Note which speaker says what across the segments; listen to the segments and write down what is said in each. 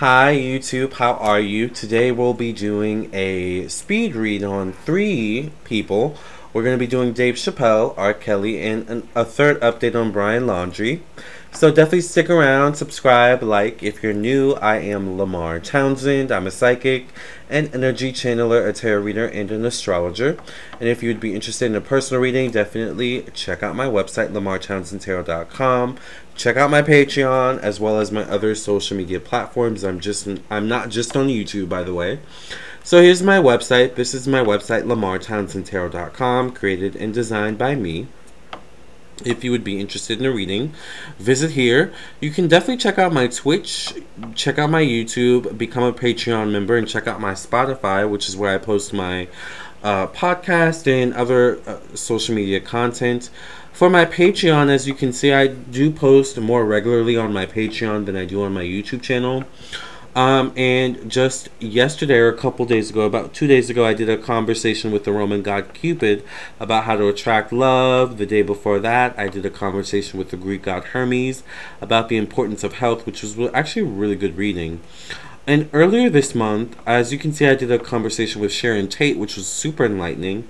Speaker 1: Hi YouTube, how are you? Today we'll be doing a speed read on three people. We're going to be doing Dave Chappelle, R. Kelly, and an, a third update on Brian Laundrie. So definitely stick around, subscribe, like. If you're new, I am Lamar Townsend. I'm a psychic, an energy channeler, a tarot reader, and an astrologer. And if you'd be interested in a personal reading, definitely check out my website, lamartownsendtarot.com. Check out my Patreon as well as my other social media platforms. I'm just I'm not just on YouTube, by the way. So here's my website. This is my website, lamartownsendtarot.com, created and designed by me if you would be interested in a reading, visit here. You can definitely check out my Twitch, check out my YouTube, become a Patreon member, and check out my Spotify, which is where I post my uh, podcast and other uh, social media content. For my Patreon, as you can see, I do post more regularly on my Patreon than I do on my YouTube channel. Um, and just yesterday or a couple days ago, about two days ago, I did a conversation with the Roman god Cupid about how to attract love. The day before that, I did a conversation with the Greek god Hermes about the importance of health, which was actually a really good reading. And earlier this month, as you can see, I did a conversation with Sharon Tate, which was super enlightening.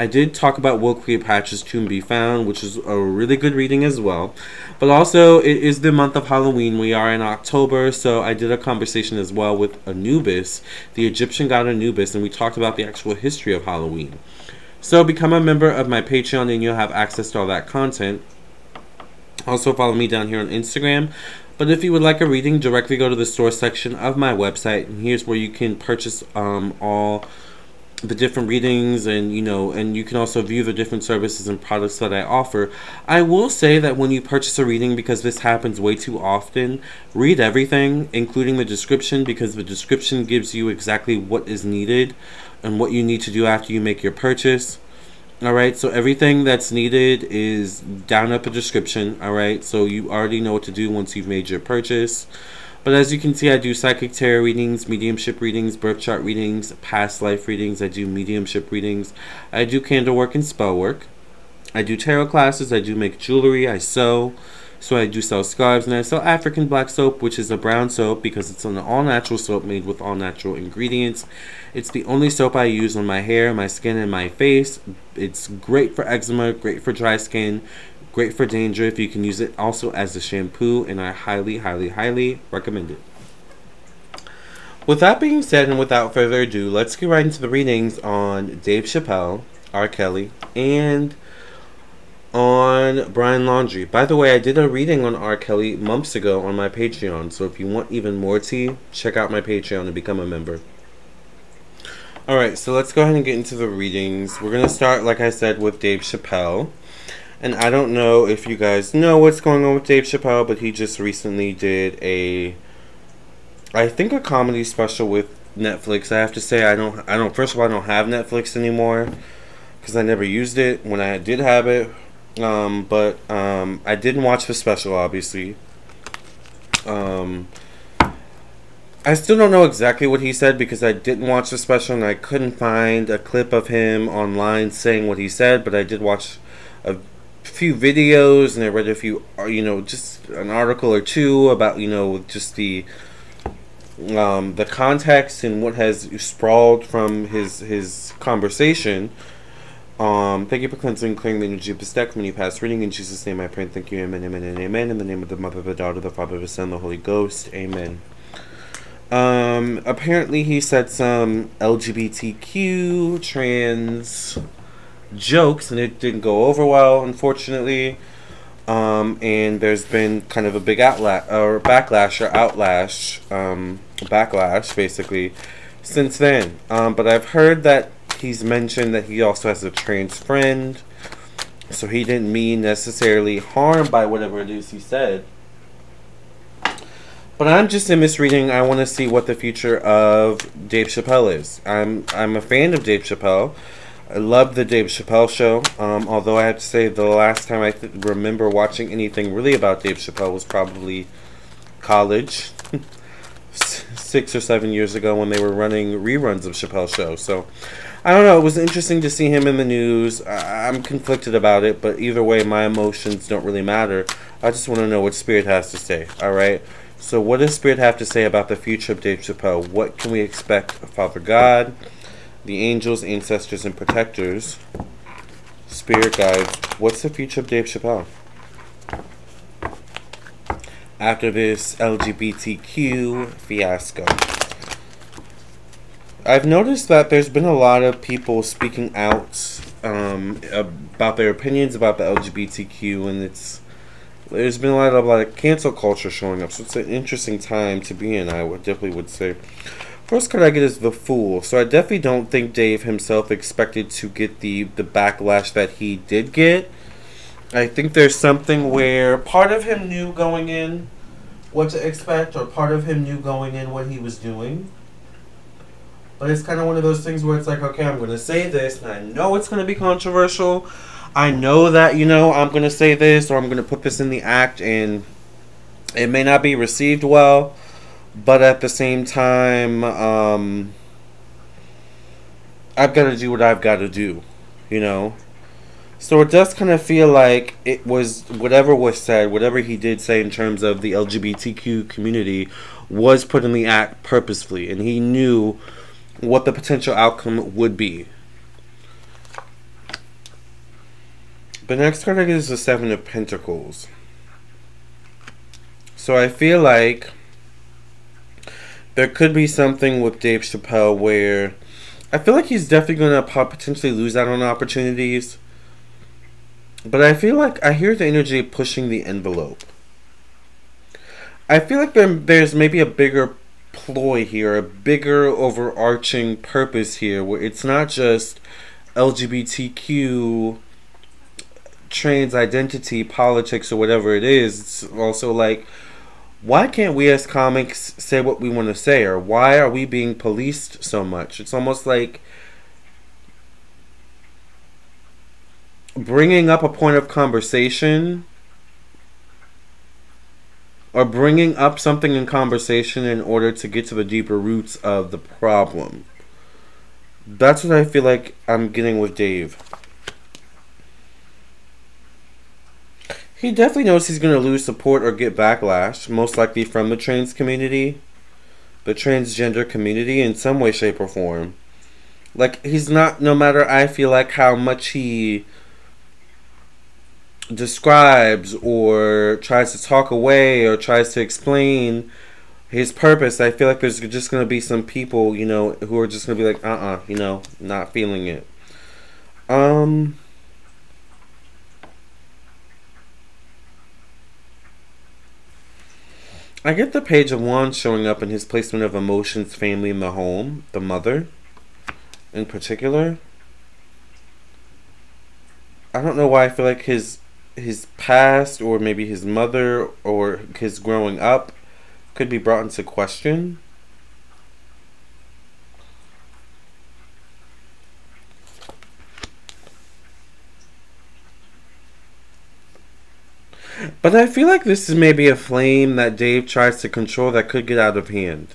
Speaker 1: I did talk about Will Cleopatra's Tomb Be Found, which is a really good reading as well. But also, it is the month of Halloween. We are in October, so I did a conversation as well with Anubis, the Egyptian god Anubis, and we talked about the actual history of Halloween. So become a member of my Patreon and you'll have access to all that content. Also, follow me down here on Instagram. But if you would like a reading, directly go to the store section of my website, and here's where you can purchase um, all the different readings and you know and you can also view the different services and products that I offer. I will say that when you purchase a reading because this happens way too often, read everything including the description because the description gives you exactly what is needed and what you need to do after you make your purchase. Alright, so everything that's needed is down at the description. Alright, so you already know what to do once you've made your purchase. But as you can see, I do psychic tarot readings, mediumship readings, birth chart readings, past life readings. I do mediumship readings. I do candle work and spell work. I do tarot classes. I do make jewelry. I sew. So I do sell scarves and I sell African black soap, which is a brown soap because it's an all-natural soap made with all-natural ingredients. It's the only soap I use on my hair, my skin, and my face. It's great for eczema, great for dry skin, Great for dandruff. You can use it also as a shampoo, and I highly, highly, highly recommend it. With that being said, and without further ado, let's get right into the readings on Dave Chappelle, R. Kelly, and on Brian Laundrie. By the way, I did a reading on R. Kelly months ago on my Patreon, so if you want even more tea, check out my Patreon and become a member. Alright, so let's go ahead and get into the readings. We're going to start, like I said, with Dave Chappelle. And I don't know if you guys know what's going on with Dave Chappelle, but he just recently did a, I think a comedy special with Netflix. I have to say I don't, I don't. First of all, I don't have Netflix anymore because I never used it when I did have it. Um, but um, I didn't watch the special, obviously. Um, I still don't know exactly what he said because I didn't watch the special and I couldn't find a clip of him online saying what he said, but I did watch a few videos and I read a few, uh, you know, just an article or two about, you know, just the um, the context and what has sprawled from his his conversation. Um, thank you for cleansing, clearing the energy of this deck. When you pass reading in Jesus' name, I pray and thank you. Amen, amen, and amen. In the name of the Mother, the Daughter, the Father, the Son, the Holy Ghost. Amen. Um, apparently he said some LGBTQ, trans, jokes, and it didn't go over well, unfortunately. Um, and there's been kind of a big outla- or backlash or outlash, um, backlash basically, since then. Um, but I've heard that he's mentioned that he also has a trans friend, so he didn't mean necessarily harm by whatever it is he said. But I'm just in misreading. I want to see what the future of Dave Chappelle is. I'm I'm a fan of Dave Chappelle. I love the Dave Chappelle show. Um, although I have to say, the last time I th- remember watching anything really about Dave Chappelle was probably college, six or seven years ago when they were running reruns of Chappelle show. So I don't know. It was interesting to see him in the news. I- I'm conflicted about it, but either way, my emotions don't really matter. I just want to know what Spirit has to say. All right. So, what does Spirit have to say about the future of Dave Chappelle? What can we expect? Father God, the angels, ancestors, and protectors, spirit guides. What's the future of Dave Chappelle? After this LGBTQ fiasco. I've noticed that there's been a lot of people speaking out um, about their opinions about the LGBTQ, and it's there's been a lot of a lot of cancel culture showing up. So it's an interesting time to be in. I would definitely would say. First card I get is the Fool. So I definitely don't think Dave himself expected to get the the backlash that he did get. I think there's something where part of him knew going in what to expect, or part of him knew going in what he was doing. But it's kind of one of those things where it's like, okay, I'm going to say this, and I know it's going to be controversial. I know that, you know, I'm going to say this, or I'm going to put this in the act, and it may not be received well. But at the same time, um, I've got to do what I've got to do, you know? So it does kind of feel like it was whatever was said, whatever he did say in terms of the LGBTQ community was put in the act purposefully, and he knew what the potential outcome would be. The next card I get is the Seven of Pentacles. So I feel like there could be something with Dave Chappelle where I feel like he's definitely going to potentially lose out on opportunities. But I feel like I hear the energy pushing the envelope. I feel like there, there's maybe a bigger ploy here, a bigger overarching purpose here, where it's not just LGBTQ, trans identity, politics, or whatever it is. It's also like, why can't we as comics say what we want to say, or why are we being policed so much? It's almost like bringing up a point of conversation or bringing up something in conversation in order to get to the deeper roots of the problem. That's what I feel like I'm getting with Dave. He definitely knows he's going to lose support or get backlash, most likely from the trans community, the transgender community in some way, shape, or form. Like, he's not, no matter I feel like how much he describes or tries to talk away or tries to explain his purpose, I feel like there's just going to be some people, you know, who are just going to be like, uh uh you know, not feeling it. Um. I get the Page of Wands showing up in his placement of emotions, family, in the home, the mother in particular. I don't know why I feel like his his past or maybe his mother or his growing up could be brought into question. But I feel like this is maybe a flame that Dave tries to control that could get out of hand.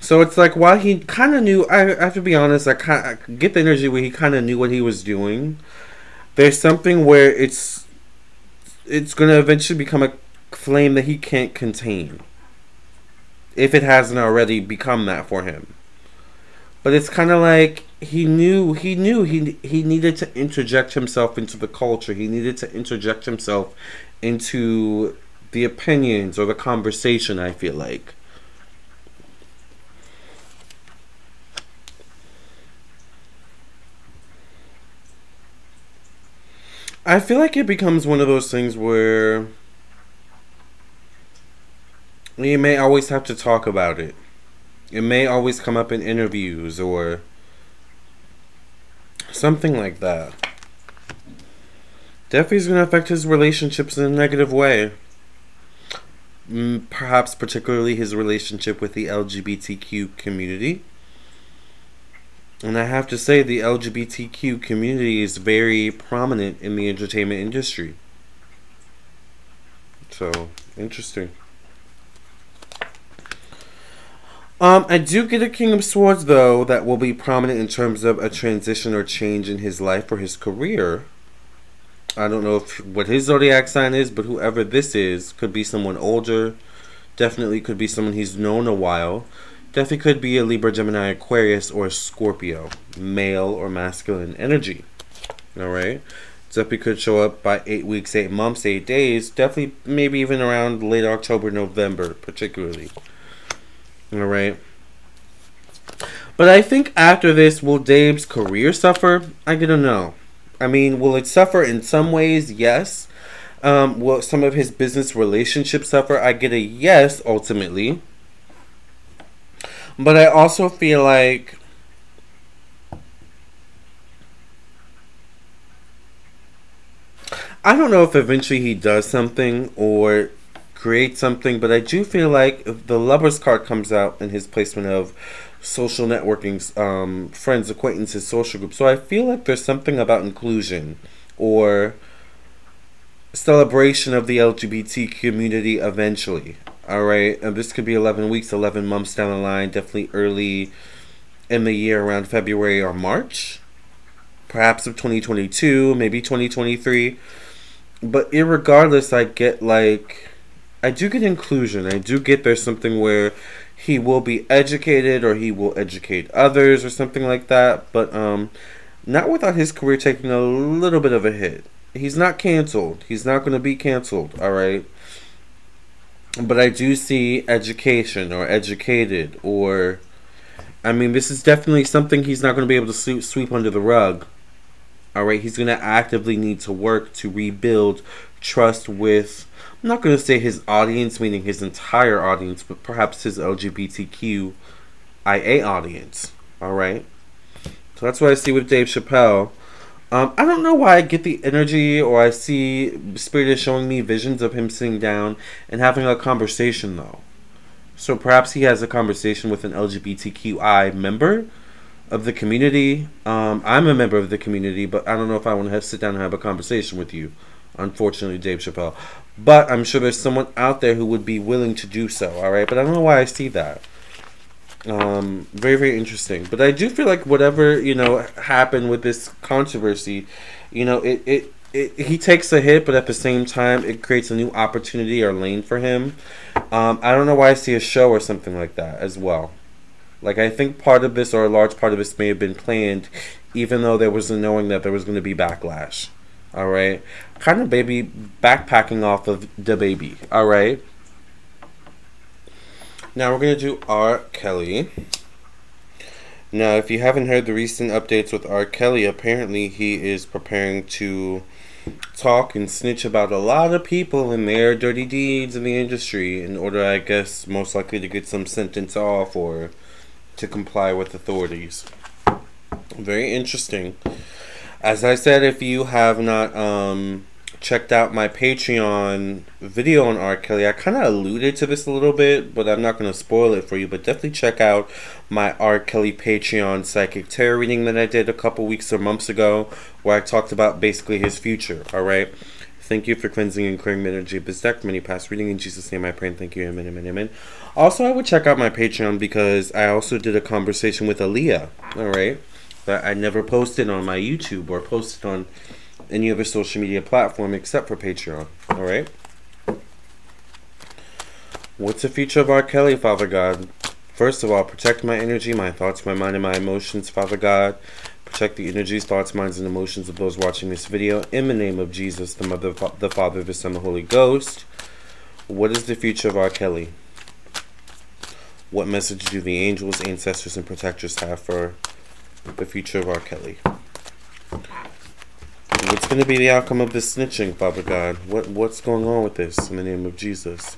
Speaker 1: So it's like while he kind of knew, I, I have to be honest, I kind get the energy where he kind of knew what he was doing. There's something where it's it's going to eventually become a flame that he can't contain. If it hasn't already become that for him but it's kind of like he knew he knew he he needed to interject himself into the culture he needed to interject himself into the opinions or the conversation i feel like I feel like it becomes one of those things where you may always have to talk about it. It may always come up in interviews or something like that. Definitely is going to affect his relationships in a negative way. Mm, perhaps particularly his relationship with the LGBTQ community. And I have to say, the LGBTQ community is very prominent in the entertainment industry. So, interesting. Um, I do get a King of Swords, though, that will be prominent in terms of a transition or change in his life or his career. I don't know if what his zodiac sign is, but whoever this is could be someone older. Definitely could be someone he's known a while. Definitely could be a Libra, Gemini, Aquarius, or Scorpio, male or masculine energy. All right. Definitely could show up by eight weeks, eight months, eight days. Definitely, maybe even around late October, November, particularly. All right. But I think after this, will Dave's career suffer? I don't know. I mean, will it suffer in some ways? Yes. Um, will some of his business relationships suffer? I get a yes, ultimately. But I also feel like I don't know if eventually he does something or creates something, but I do feel like if the lover's card comes out in his placement of social networking, um, friends, acquaintances, social groups. So I feel like there's something about inclusion or celebration of the LGBT community eventually. All right, and this could be 11 weeks, 11 months down the line, definitely early in the year around February or March, perhaps of 2022, maybe 2023. But regardless, I get like, I do get inclusion. I do get there's something where he will be educated or he will educate others or something like that, but um, not without his career taking a little bit of a hit. He's not canceled. He's not going to be canceled, all right? But I do see education or educated or. I mean, this is definitely something he's not going to be able to sweep under the rug. All right, he's going to actively need to work to rebuild trust with I'm not going to say his audience, meaning his entire audience, but perhaps his LGBTQIA audience. All right. So that's what I see with Dave Chappelle. Um, I don't know why I get the energy or I see Spirit is showing me visions of him sitting down and having a conversation, though. So perhaps he has a conversation with an LGBTQI member of the community. Um, I'm a member of the community, but I don't know if I want to sit down and have a conversation with you. Unfortunately, Dave Chappelle. But I'm sure there's someone out there who would be willing to do so. All right, but I don't know why I see that. Um, very very interesting. But I do feel like whatever you know happened with this controversy, you know, it it. It, he takes a hit, but at the same time, it creates a new opportunity or lane for him. Um, I don't know why I see a show or something like that as well. Like I think part of this or a large part of this may have been planned, even though there was a knowing that there was going to be backlash. All right, kind of baby backpacking off of the baby, All right. Now we're gonna do R. Kelly. Now, if you haven't heard the recent updates with R. Kelly, apparently he is preparing to talk and snitch about a lot of people and their dirty deeds in the industry in order, I guess, most likely to get some sentence off or to comply with authorities. Very interesting. As I said, if you have not um, checked out my Patreon video on R. Kelly, I kind of alluded to this a little bit, but I'm not going to spoil it for you. But definitely check out my R. Kelly Patreon psychic tarot reading that I did a couple weeks or months ago, where I talked about basically his future. All right. Thank you for cleansing and clearing energy of. Many past reading in Jesus' name I pray and thank you. Amen, amen, amen. Also, I would check out my Patreon because I also did a conversation with Aaliyah. All right that I never posted on my YouTube or posted on any other social media platform except for Patreon. All right. What's the future of R. Kelly, Father God? First of all, protect my energy, my thoughts, my mind, and my emotions, Father God. Protect the energies, thoughts, minds, and emotions of those watching this video. In the name of Jesus, the Mother, the Father, the Son, the Holy Ghost. What is the future of R. Kelly? What message do the angels, ancestors, and protectors have for the future of R. Kelly. What's going to be the outcome of this snitching, Father God? What What's going on with this in the name of Jesus?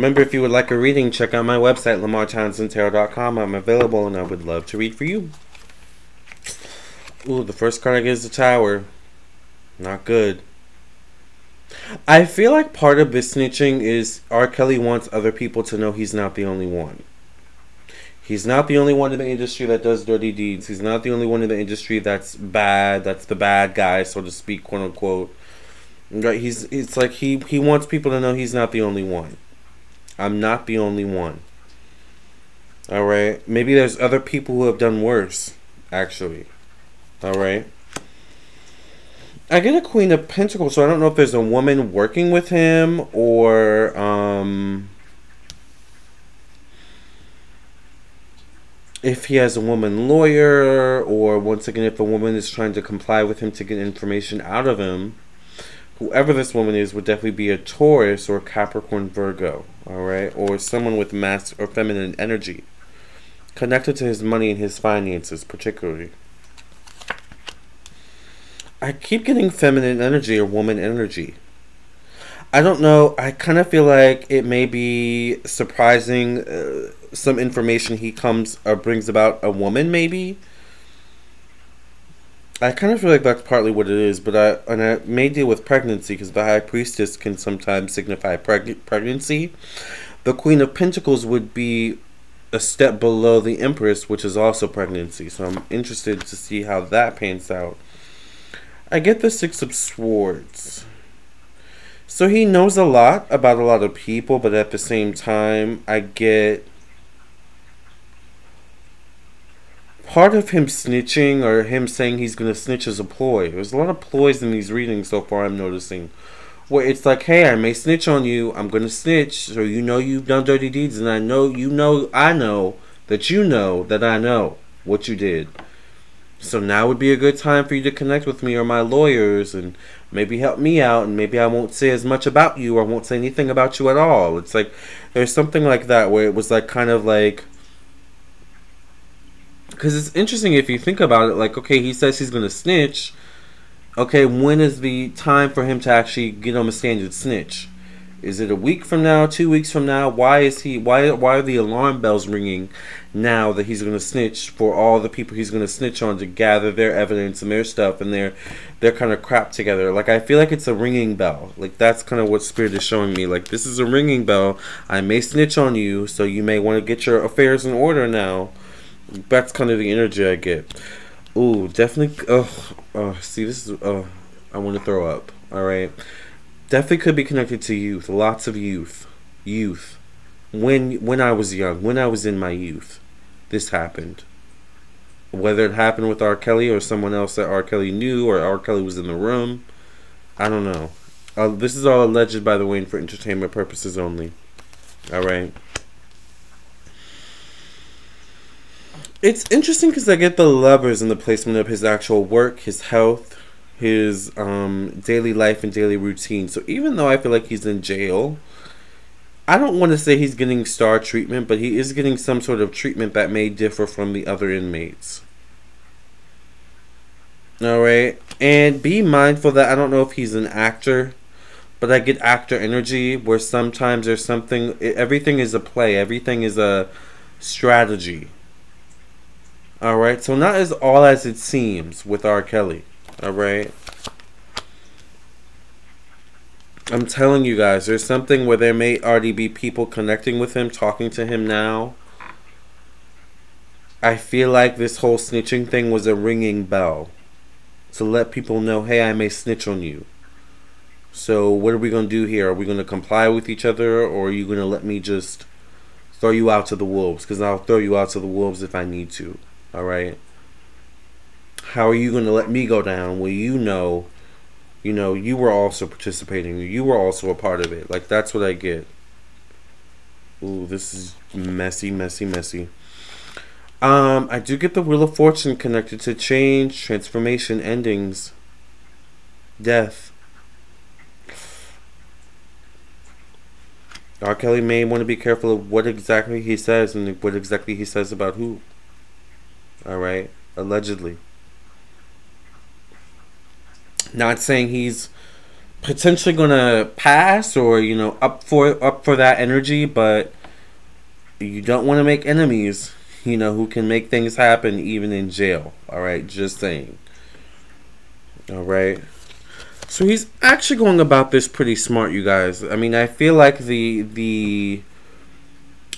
Speaker 1: Remember, if you would like a reading, check out my website, lamartownsendtarot.com. I'm available and I would love to read for you. Ooh, the first card I get is the Tower. Not good. I feel like part of this snitching is R. Kelly wants other people to know he's not the only one. He's not the only one in the industry that does dirty deeds. He's not the only one in the industry that's bad, that's the bad guy, so to speak, quote unquote. Right? He's it's like he he wants people to know he's not the only one. I'm not the only one. Alright? Maybe there's other people who have done worse, actually. Alright? I get a Queen of Pentacles, so I don't know if there's a woman working with him or, um... if he has a woman lawyer, or once again, if a woman is trying to comply with him to get information out of him, whoever this woman is would definitely be a Taurus or Capricorn Virgo, all right, or someone with mass or feminine energy connected to his money and his finances, particularly. I keep getting feminine energy or woman energy. I don't know. I kind of feel like it may be surprising. Uh, some information he comes or brings about a woman, maybe. I kind of feel like that's partly what it is, but I and I may deal with pregnancy because the High Priestess can sometimes signify preg- pregnancy. The Queen of Pentacles would be a step below the Empress, which is also pregnancy. So I'm interested to see how that pans out. I get the Six of Swords. So he knows a lot about a lot of people, but at the same time, I get part of him snitching or him saying he's going to snitch as a ploy. There's a lot of ploys in these readings so far, I'm noticing. Where it's like, hey, I may snitch on you. I'm going to snitch so you know you've done dirty deeds. And I know you know, I know that you know that I know what you did. So now would be a good time for you to connect with me or my lawyers and maybe help me out. And maybe I won't say as much about you or won't say anything about you at all. It's like, there's something like that where it was like kind of like because it's interesting if you think about it. Like, okay, he says he's gonna snitch. Okay, when is the time for him to actually get on the stand and snitch? Is it a week from now? Two weeks from now? Why is he? Why? Why are the alarm bells ringing now that he's going to snitch for all the people he's going to snitch on to gather their evidence and their stuff and their their kind of crap together? Like I feel like it's a ringing bell. Like that's kind of what spirit is showing me. Like this is a ringing bell. I may snitch on you, so you may want to get your affairs in order now that's kind of the energy I get. Ooh, definitely. Oh, oh see, this is. Oh, I want to throw up. All right, definitely could be connected to youth. Lots of youth, youth. When when I was young, when I was in my youth, this happened. Whether it happened with R. Kelly or someone else that R. Kelly knew or R. Kelly was in the room, I don't know. Uh, this is all alleged, by the way, for entertainment purposes only. All right. It's interesting because I get the lovers in the placement of his actual work, his health, his um, daily life and daily routine. So even though I feel like he's in jail, I don't want to say he's getting star treatment, but he is getting some sort of treatment that may differ from the other inmates. Alright? And be mindful that I don't know if he's an actor, but I get actor energy where sometimes there's something, everything is a play, everything is a strategy. Alright, so not as all as it seems with R. Kelly. Alright? I'm telling you guys, there's something where there may already be people connecting with him, talking to him now. I feel like this whole snitching thing was a ringing bell to let people know, hey, I may snitch on you. So, what are we going to do here? Are we going to comply with each other, or are you going to let me just throw you out to the wolves? Because I'll throw you out to the wolves if I need to. All right. How are you going to let me go down? Well, you know, you know, you were also participating. You were also a part of it. Like that's what I get. Ooh, this is messy, messy, messy. Um, I do get the Wheel of Fortune connected to change, transformation, endings, death. R. Kelly may want to be careful of what exactly he says and what exactly he says about who. All right, allegedly. Not saying he's potentially going to pass or you know up for up for that energy, but you don't want to make enemies, you know, who can make things happen even in jail. All right, just saying. All right. So he's actually going about this pretty smart, you guys. I mean, I feel like the the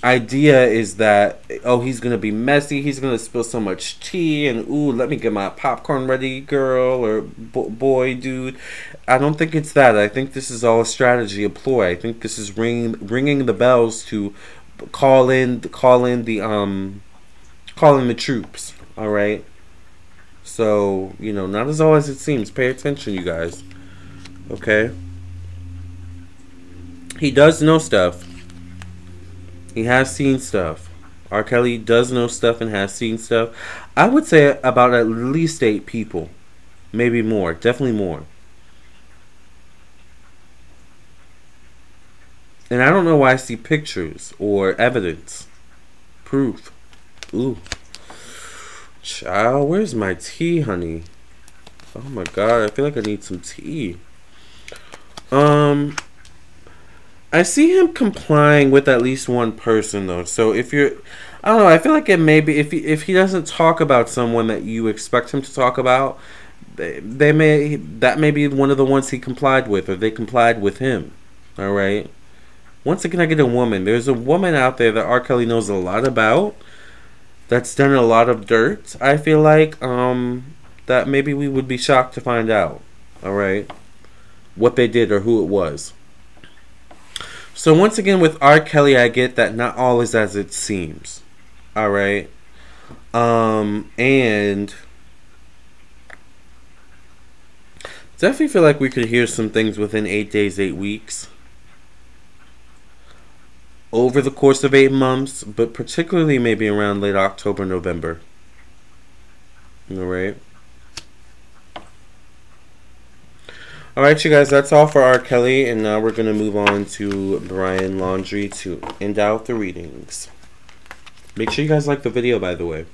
Speaker 1: idea is that oh he's gonna be messy he's gonna spill so much tea and ooh let me get my popcorn ready girl or boy dude. I don't think it's that i think this is all a strategy a ploy. I think this is ringing ringing the bells to call in call in the um call in the troops all right so you know not as all as it seems. Pay attention you guys okay? He does know stuff he has seen stuff. R. Kelly does know stuff and has seen stuff. I would say about at least eight people. Maybe more. Definitely more. And I don't know why I see pictures or evidence. Proof. Ooh. Child, where's my tea, honey? Oh my god, I feel like I need some tea. Um, I see him complying with at least one person though. So if you're, I don't know. I feel like it may be if he, if he doesn't talk about someone that you expect him to talk about, they, they may that may be one of the ones he complied with, or they complied with him. All right. Once again, I get a woman. There's a woman out there that R. Kelly knows a lot about. That's done a lot of dirt. I feel like um that maybe we would be shocked to find out. All right. What they did or who it was. So once again with R. Kelly, I get that not all is as it seems. All right. Um, and definitely feel like we could hear some things within eight days, eight weeks. Over the course of eight months, but particularly maybe around late October, November. All right. All right, you guys, that's all for R. Kelly, and now we're going to move on to Brian Laundrie to end out the readings. Make sure you guys like the video, by the way.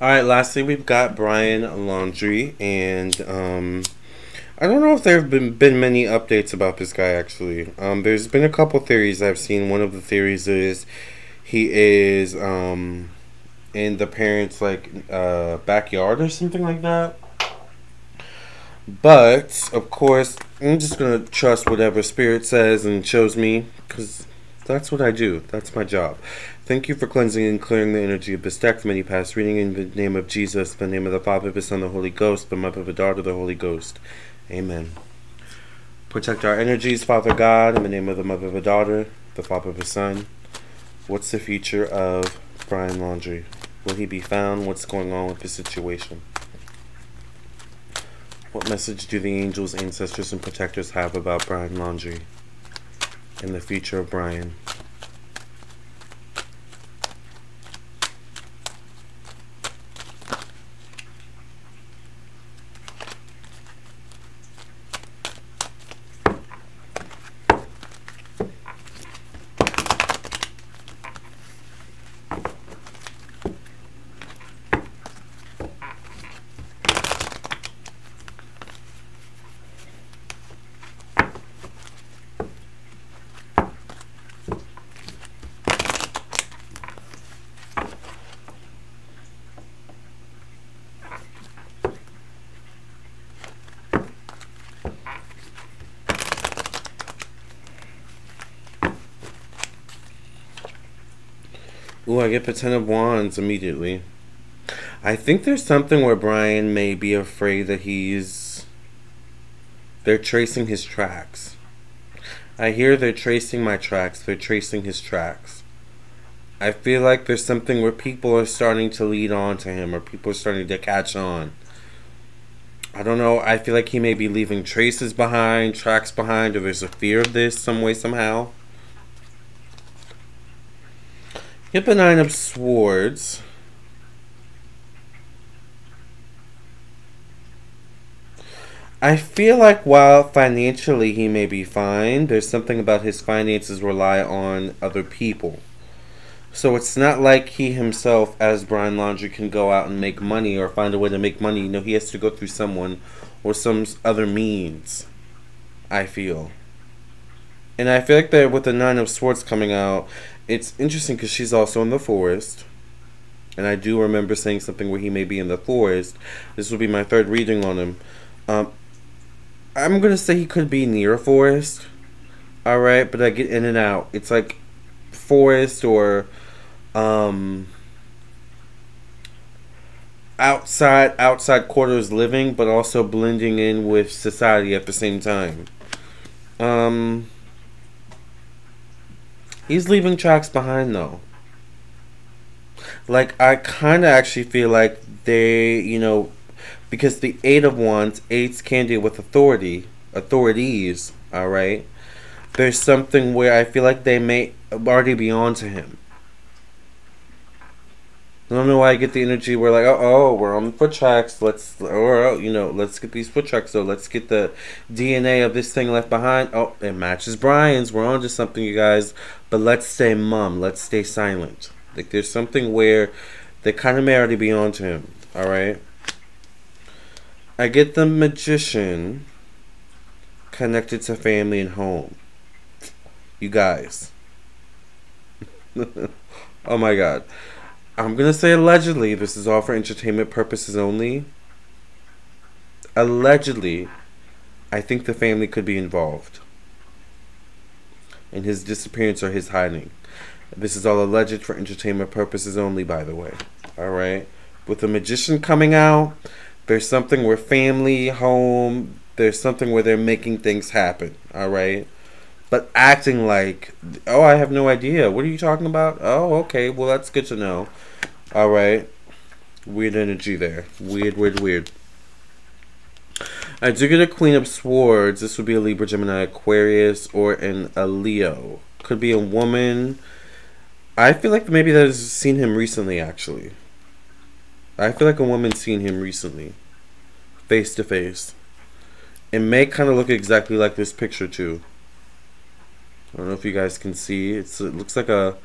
Speaker 1: All right, lastly, we've got Brian Laundrie, and um, I don't know if there have been, been many updates about this guy, actually. Um, there's been a couple theories I've seen. One of the theories is he is um, in the parents' like uh, backyard or something like that but, of course, I'm just to trust whatever Spirit says and shows me, because that's what I do. That's my job. Thank you for cleansing and clearing the energy of Bistek from any past reading in the name of Jesus, the name of the Father, the Son, the Holy Ghost, the Mother, of the Daughter, the Holy Ghost. Amen. Protect our energies, Father God, in the name of the Mother, the Daughter, the Father, the Son. What's the future of Brian Laundrie? Will he be found? What's going on with the situation? What message do the angels, ancestors, and protectors have about Brian Laundrie and the future of Brian? I get the Ten of Wands immediately. I think there's something where Brian may be afraid that he's. They're tracing his tracks. I hear they're tracing my tracks. They're tracing his tracks. I feel like there's something where people are starting to lead on to him or people are starting to catch on. I don't know. I feel like he may be leaving traces behind, tracks behind, or there's a fear of this some way, somehow. Get the Nine of Swords. I feel like while financially he may be fine, there's something about his finances rely on other people. So it's not like he himself, as Brian Laundrie, can go out and make money or find a way to make money. You know, he has to go through someone or some other means. I feel. And I feel like that with the Nine of Swords coming out, it's interesting because she's also in the forest. And I do remember saying something where he may be in the forest. This will be my third reading on him. Um, I'm going to say he could be near a forest. All right, but I get in and out. It's like forest or um outside outside quarters living, but also blending in with society at the same time. Um, he's leaving tracks behind though. Like I kind of actually feel like they, you know, because the eight of wands, eights can deal with authority, authorities. All right, there's something where I feel like they may already be on to him. I don't know why I get the energy. We're like, oh, oh we're on foot tracks. Let's, or oh, you know, let's get these foot tracks. So let's get the DNA of this thing left behind. Oh, it matches Brian's. We're on to something, you guys. But let's stay mum. Let's stay silent. Like there's something where they kind of may already be on to him. All right. I get the magician connected to family and home. You guys. oh my god. I'm gonna say allegedly. This is all for entertainment purposes only. Allegedly, I think the family could be involved in his disappearance or his hiding. This is all alleged for entertainment purposes only, by the way. All right. With the magician coming out, there's something where family, home, there's something where they're making things happen. All right but acting like, oh, I have no idea. What are you talking about? Oh, okay. Well, that's good to know. All right. Weird energy there. Weird, weird, weird. I do get a Queen of Swords. This would be a Libra, Gemini, Aquarius, or an a Leo. Could be a woman. I feel like maybe that has seen him recently, actually. I feel like a woman's seen him recently. Face to face. It may kind of look exactly like this picture, too. I don't know if you guys can see. It's it looks like a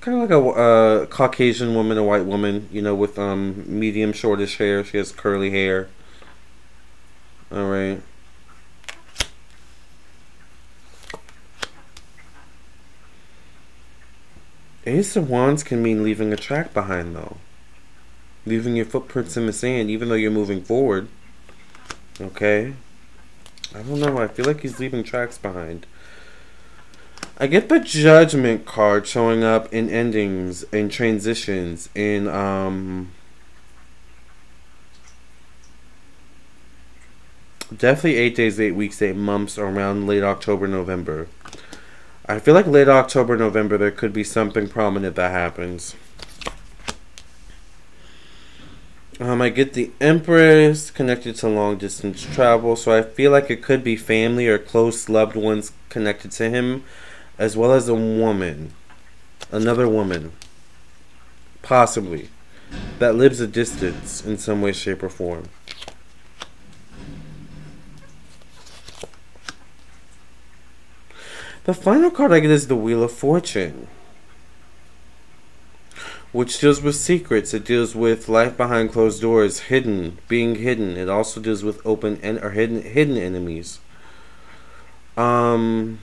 Speaker 1: kind of like a uh, Caucasian woman, a white woman, you know, with um medium shortish hair. She has curly hair. All right. Ace of Wands can mean leaving a track behind, though. Leaving your footprints in the sand, even though you're moving forward. Okay? I don't know. I feel like he's leaving tracks behind. I get the judgment card showing up in endings and transitions in um definitely eight days, eight weeks, eight months around late October, November. I feel like late October, November there could be something prominent that happens. Um, I get the Empress connected to long distance travel, so I feel like it could be family or close loved ones connected to him as well as a woman, another woman, possibly, that lives a distance in some way, shape, or form. The final card I get is the Wheel of Fortune, which deals with secrets. It deals with life behind closed doors, hidden, being hidden. It also deals with open and or hidden hidden enemies. Um,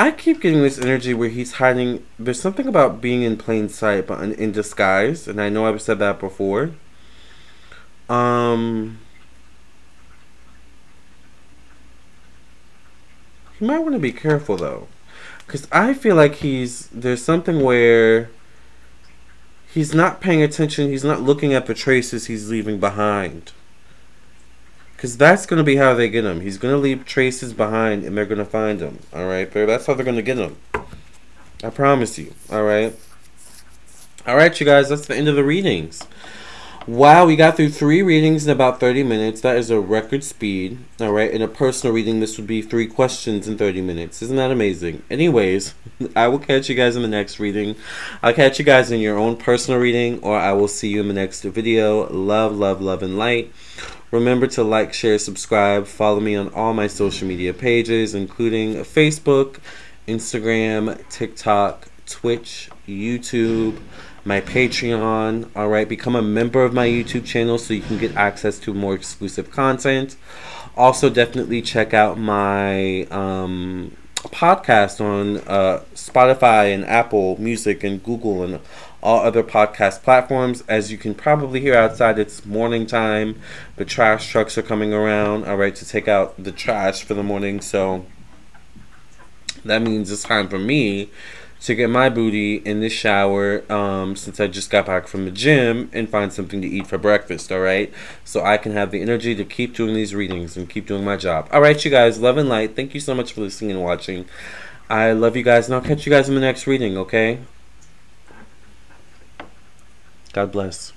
Speaker 1: I keep getting this energy where he's hiding. There's something about being in plain sight, but in, in disguise, and I know I've said that before. Um, he might want to be careful though, because I feel like he's there's something where he's not paying attention. He's not looking at the traces he's leaving behind. Because that's going to be how they get him. He's going to leave traces behind and they're going to find him. Alright? That's how they're going to get him. I promise you. Alright? Alright, you guys. That's the end of the readings. Wow, we got through three readings in about 30 minutes. That is a record speed. Alright? In a personal reading, this would be three questions in 30 minutes. Isn't that amazing? Anyways, I will catch you guys in the next reading. I'll catch you guys in your own personal reading, or I will see you in the next video. Love, love, love, and light. Remember to like, share, subscribe, follow me on all my social media pages, including Facebook, Instagram, TikTok, Twitch, YouTube, my Patreon. All right, become a member of my YouTube channel so you can get access to more exclusive content. Also, definitely check out my um, podcast on uh, Spotify and Apple Music and Google and all other podcast platforms. As you can probably hear outside, it's morning time. The trash trucks are coming around, all right, to take out the trash for the morning. So that means it's time for me to get my booty in the shower um, since I just got back from the gym and find something to eat for breakfast, all right? So I can have the energy to keep doing these readings and keep doing my job. All right, you guys, love and light. Thank you so much for listening and watching. I love you guys, and I'll catch you guys in the next reading, okay? God bless.